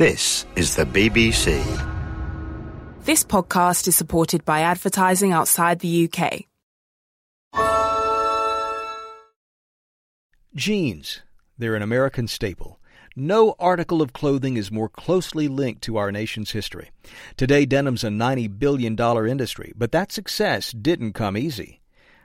This is the BBC. This podcast is supported by advertising outside the UK. Jeans. They're an American staple. No article of clothing is more closely linked to our nation's history. Today, denim's a $90 billion industry, but that success didn't come easy.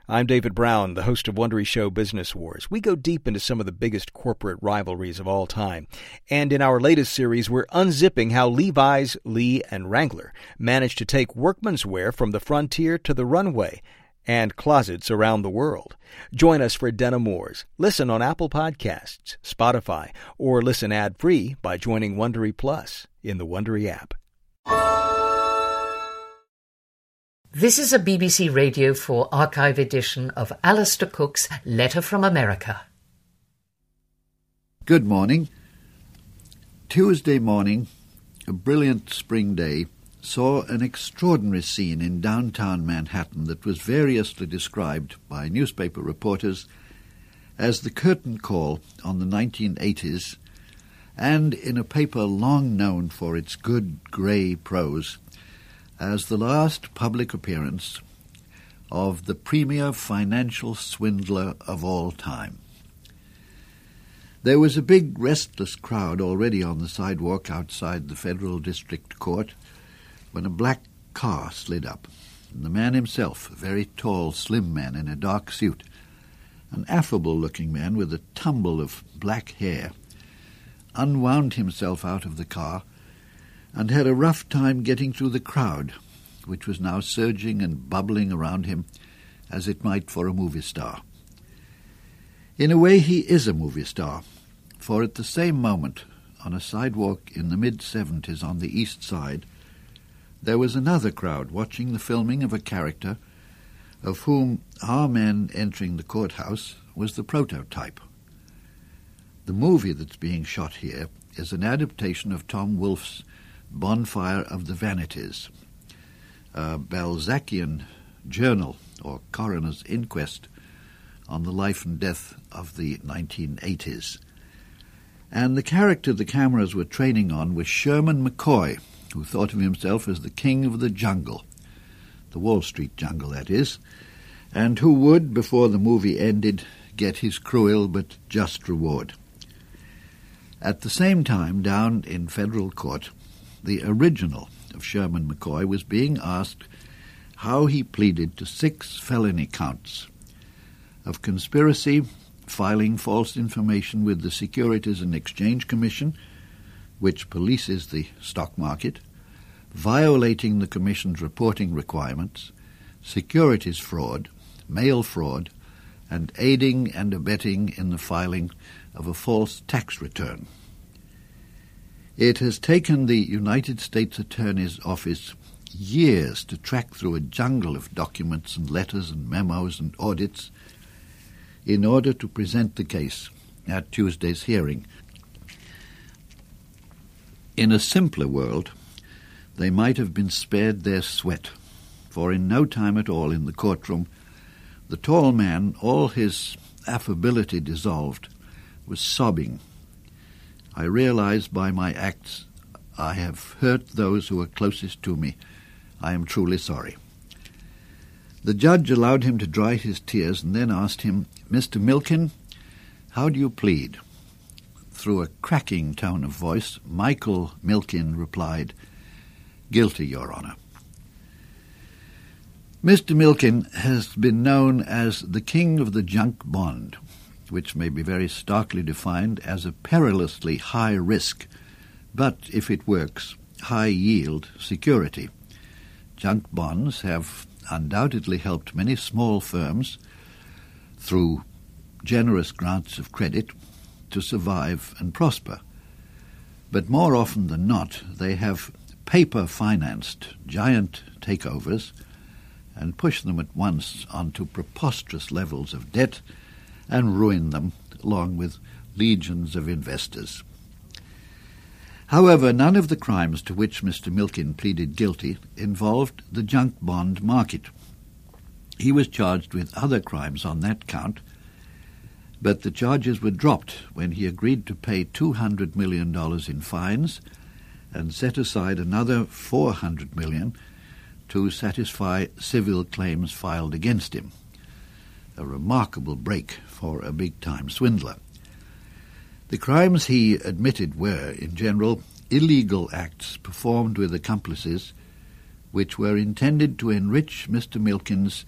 I'm David Brown, the host of Wondery Show Business Wars. We go deep into some of the biggest corporate rivalries of all time. And in our latest series, we're unzipping how Levi's, Lee, and Wrangler managed to take workman's wear from the frontier to the runway and closets around the world. Join us for Denim Wars. Listen on Apple Podcasts, Spotify, or listen ad-free by joining Wondery Plus in the Wondery app. This is a BBC Radio 4 archive edition of Alistair Cooke's Letter from America. Good morning. Tuesday morning, a brilliant spring day, saw an extraordinary scene in downtown Manhattan that was variously described by newspaper reporters as the curtain call on the 1980s and in a paper long known for its good grey prose as the last public appearance of the premier financial swindler of all time. There was a big restless crowd already on the sidewalk outside the Federal District Court when a black car slid up, and the man himself, a very tall, slim man in a dark suit, an affable-looking man with a tumble of black hair, unwound himself out of the car and had a rough time getting through the crowd, which was now surging and bubbling around him as it might for a movie star. In a way, he is a movie star, for at the same moment, on a sidewalk in the mid 70s on the east side, there was another crowd watching the filming of a character of whom our man entering the courthouse was the prototype. The movie that's being shot here is an adaptation of Tom Wolfe's Bonfire of the Vanities, a Balzacian journal or coroner's inquest on the life and death of the 1980s. And the character the cameras were training on was Sherman McCoy, who thought of himself as the king of the jungle, the Wall Street jungle, that is, and who would, before the movie ended, get his cruel but just reward. At the same time, down in federal court, the original of Sherman McCoy was being asked how he pleaded to six felony counts of conspiracy, filing false information with the Securities and Exchange Commission, which polices the stock market, violating the Commission's reporting requirements, securities fraud, mail fraud, and aiding and abetting in the filing of a false tax return. It has taken the United States Attorney's Office years to track through a jungle of documents and letters and memos and audits in order to present the case at Tuesday's hearing. In a simpler world, they might have been spared their sweat, for in no time at all in the courtroom, the tall man, all his affability dissolved, was sobbing I realize by my acts I have hurt those who are closest to me. I am truly sorry. The judge allowed him to dry his tears and then asked him, Mr. Milken, how do you plead? Through a cracking tone of voice, Michael Milken replied, Guilty, Your Honour. Mr. Milken has been known as the King of the Junk Bond which may be very starkly defined as a perilously high risk, but if it works, high yield security. Junk bonds have undoubtedly helped many small firms through generous grants of credit to survive and prosper. But more often than not, they have paper financed giant takeovers and pushed them at once onto preposterous levels of debt and ruin them, along with legions of investors. However, none of the crimes to which Mr. Milken pleaded guilty involved the junk bond market. He was charged with other crimes on that count, but the charges were dropped when he agreed to pay $200 million in fines and set aside another $400 million to satisfy civil claims filed against him. A remarkable break for a big-time swindler. The crimes he admitted were, in general, illegal acts performed with accomplices which were intended to enrich Mr. Milken's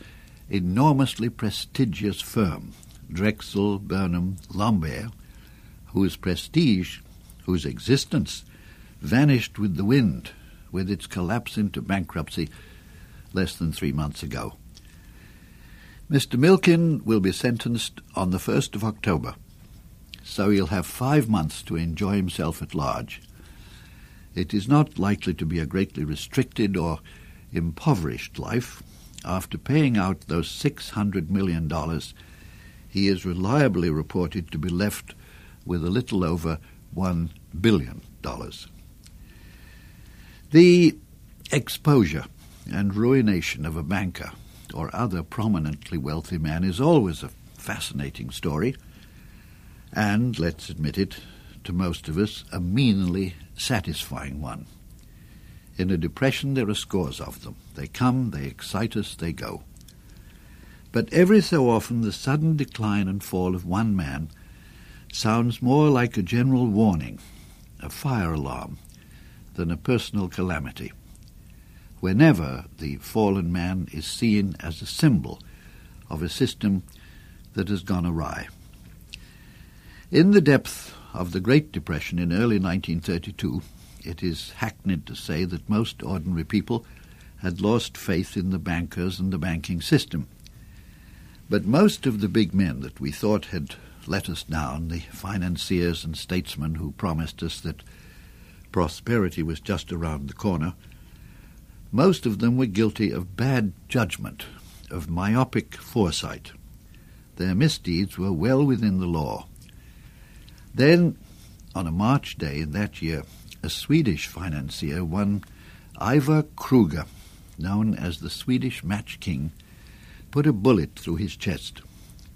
enormously prestigious firm, Drexel, Burnham, Lambert, whose prestige, whose existence, vanished with the wind with its collapse into bankruptcy less than three months ago. Mr. Milken will be sentenced on the 1st of October, so he'll have five months to enjoy himself at large. It is not likely to be a greatly restricted or impoverished life. After paying out those $600 million, he is reliably reported to be left with a little over $1 billion. The exposure and ruination of a banker or other prominently wealthy man is always a fascinating story, and, let's admit it, to most of us, a meanly satisfying one. In a depression, there are scores of them. They come, they excite us, they go. But every so often, the sudden decline and fall of one man sounds more like a general warning, a fire alarm, than a personal calamity. Whenever the fallen man is seen as a symbol of a system that has gone awry. In the depth of the Great Depression in early 1932, it is hackneyed to say that most ordinary people had lost faith in the bankers and the banking system. But most of the big men that we thought had let us down, the financiers and statesmen who promised us that prosperity was just around the corner, most of them were guilty of bad judgment, of myopic foresight. Their misdeeds were well within the law. Then, on a March day in that year, a Swedish financier, one Ivar Kruger, known as the Swedish Match King, put a bullet through his chest.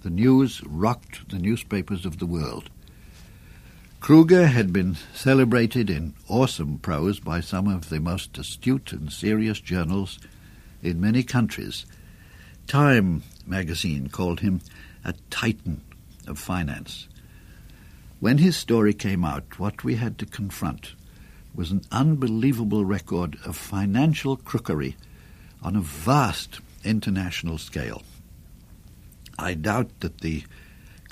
The news rocked the newspapers of the world. Kruger had been celebrated in awesome prose by some of the most astute and serious journals in many countries. Time magazine called him a titan of finance. When his story came out, what we had to confront was an unbelievable record of financial crookery on a vast international scale. I doubt that the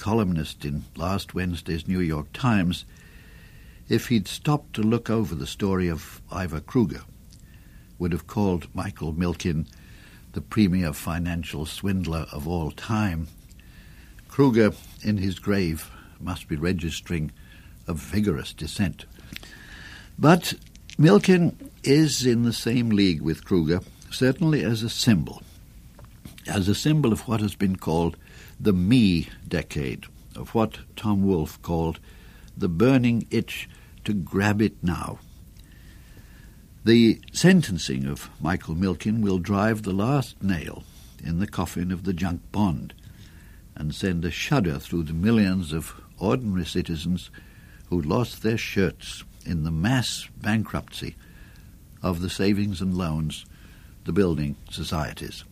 columnist in last Wednesday's New York Times, if he'd stopped to look over the story of Ivar Kruger, would have called Michael Milken the premier financial swindler of all time. Kruger, in his grave, must be registering a vigorous dissent. But Milken is in the same league with Kruger, certainly as a symbol, as a symbol of what has been called the me decade, of what Tom Wolfe called the burning itch to grab it now. The sentencing of Michael Milken will drive the last nail in the coffin of the junk bond and send a shudder through the millions of ordinary citizens who lost their shirts in the mass bankruptcy of the savings and loans, the building societies.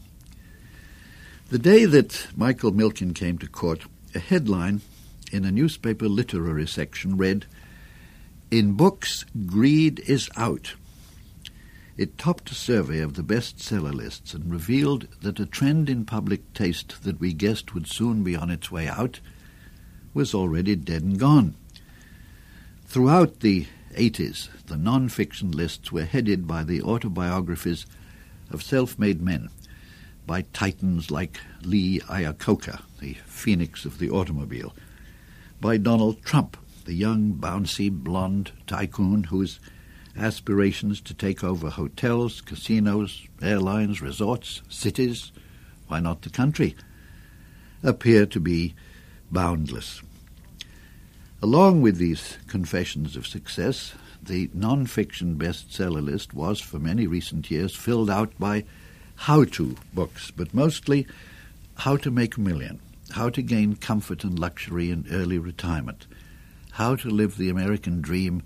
The day that Michael Milken came to court, a headline in a newspaper literary section read, In books, greed is out. It topped a survey of the bestseller lists and revealed that a trend in public taste that we guessed would soon be on its way out was already dead and gone. Throughout the 80s, the non-fiction lists were headed by the autobiographies of self-made men by titans like Lee Iacocca, the phoenix of the automobile, by Donald Trump, the young, bouncy, blonde tycoon whose aspirations to take over hotels, casinos, airlines, resorts, cities, why not the country, appear to be boundless. Along with these confessions of success, the non-fiction bestseller list was, for many recent years, filled out by how-to books, but mostly how to make a million, how to gain comfort and luxury in early retirement, how to live the American dream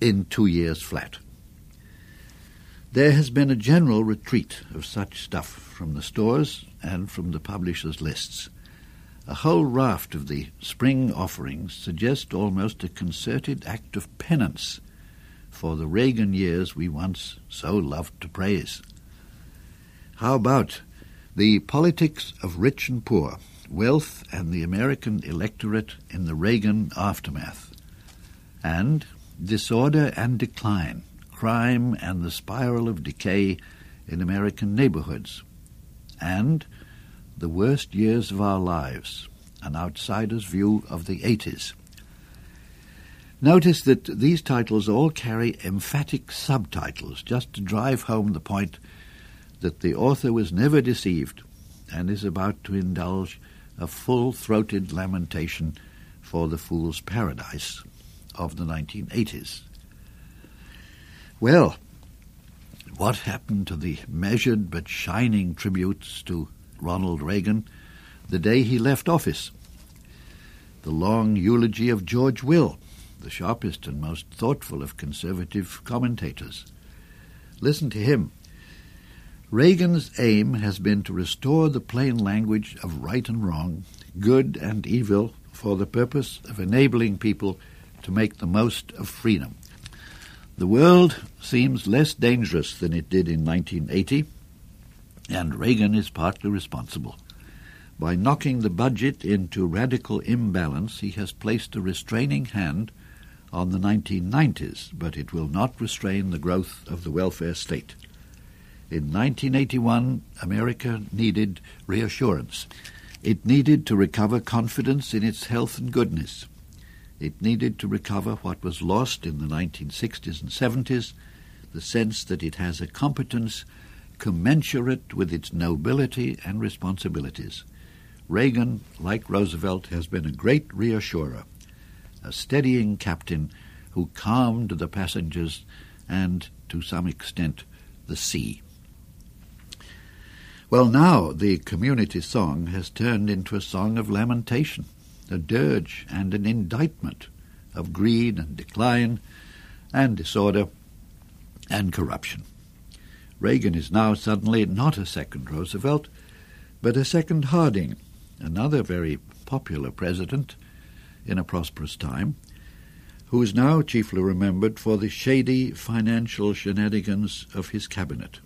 in two years flat. There has been a general retreat of such stuff from the stores and from the publishers' lists. A whole raft of the spring offerings suggest almost a concerted act of penance for the Reagan years we once so loved to praise. How about the politics of rich and poor, wealth and the American electorate in the Reagan aftermath, and disorder and decline, crime and the spiral of decay in American neighborhoods, and the worst years of our lives, an outsider's view of the 80s. Notice that these titles all carry emphatic subtitles just to drive home the point that the author was never deceived and is about to indulge a full-throated lamentation for the fool's paradise of the 1980s. Well, what happened to the measured but shining tributes to Ronald Reagan the day he left office? The long eulogy of George Will, the sharpest and most thoughtful of conservative commentators. Listen to him. Reagan's aim has been to restore the plain language of right and wrong, good and evil, for the purpose of enabling people to make the most of freedom. The world seems less dangerous than it did in 1980, and Reagan is partly responsible. By knocking the budget into radical imbalance, he has placed a restraining hand on the 1990s, but it will not restrain the growth of the welfare state. In 1981, America needed reassurance. It needed to recover confidence in its health and goodness. It needed to recover what was lost in the 1960s and 70s, the sense that it has a competence commensurate with its nobility and responsibilities. Reagan, like Roosevelt, has been a great reassurer, a steadying captain who calmed the passengers and, to some extent, the sea. Well, now the community song has turned into a song of lamentation, a dirge and an indictment of greed and decline and disorder and corruption. Reagan is now suddenly not a second Roosevelt, but a second Harding, another very popular president in a prosperous time, who is now chiefly remembered for the shady financial shenanigans of his cabinet.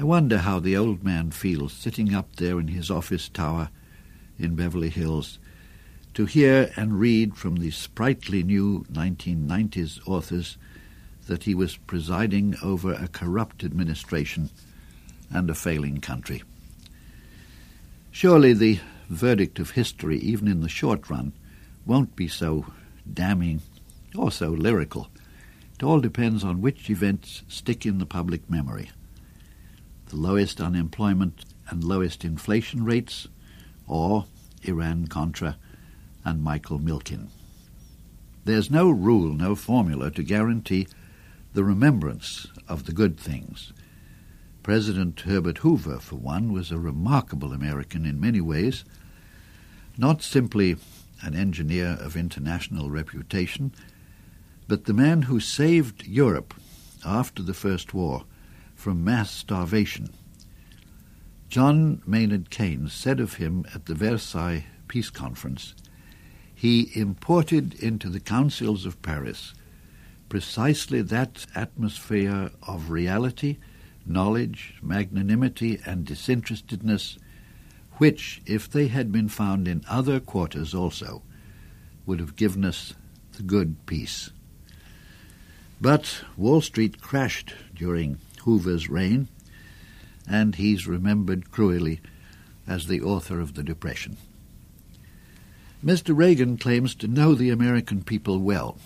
I wonder how the old man feels sitting up there in his office tower in Beverly Hills to hear and read from the sprightly new 1990s authors that he was presiding over a corrupt administration and a failing country. Surely the verdict of history, even in the short run, won't be so damning or so lyrical. It all depends on which events stick in the public memory the lowest unemployment and lowest inflation rates, or Iran-Contra and Michael Milken. There's no rule, no formula to guarantee the remembrance of the good things. President Herbert Hoover, for one, was a remarkable American in many ways, not simply an engineer of international reputation, but the man who saved Europe after the First War from mass starvation. John Maynard Keynes said of him at the Versailles Peace Conference, he imported into the councils of Paris precisely that atmosphere of reality, knowledge, magnanimity, and disinterestedness which, if they had been found in other quarters also, would have given us the good peace. But Wall Street crashed during Hoover's reign, and he's remembered cruelly as the author of the Depression. Mr. Reagan claims to know the American people well.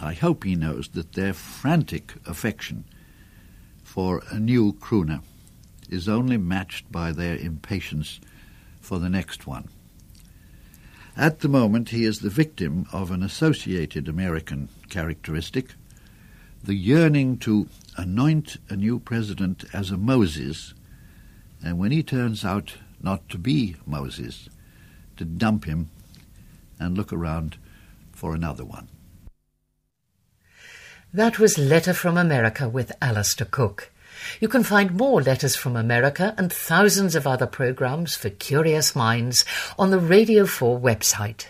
I hope he knows that their frantic affection for a new crooner is only matched by their impatience for the next one. At the moment, he is the victim of an associated American characteristic the yearning to anoint a new president as a Moses, and when he turns out not to be Moses, to dump him and look around for another one. That was Letter from America with Alistair Cooke. You can find more Letters from America and thousands of other programs for curious minds on the Radio 4 website.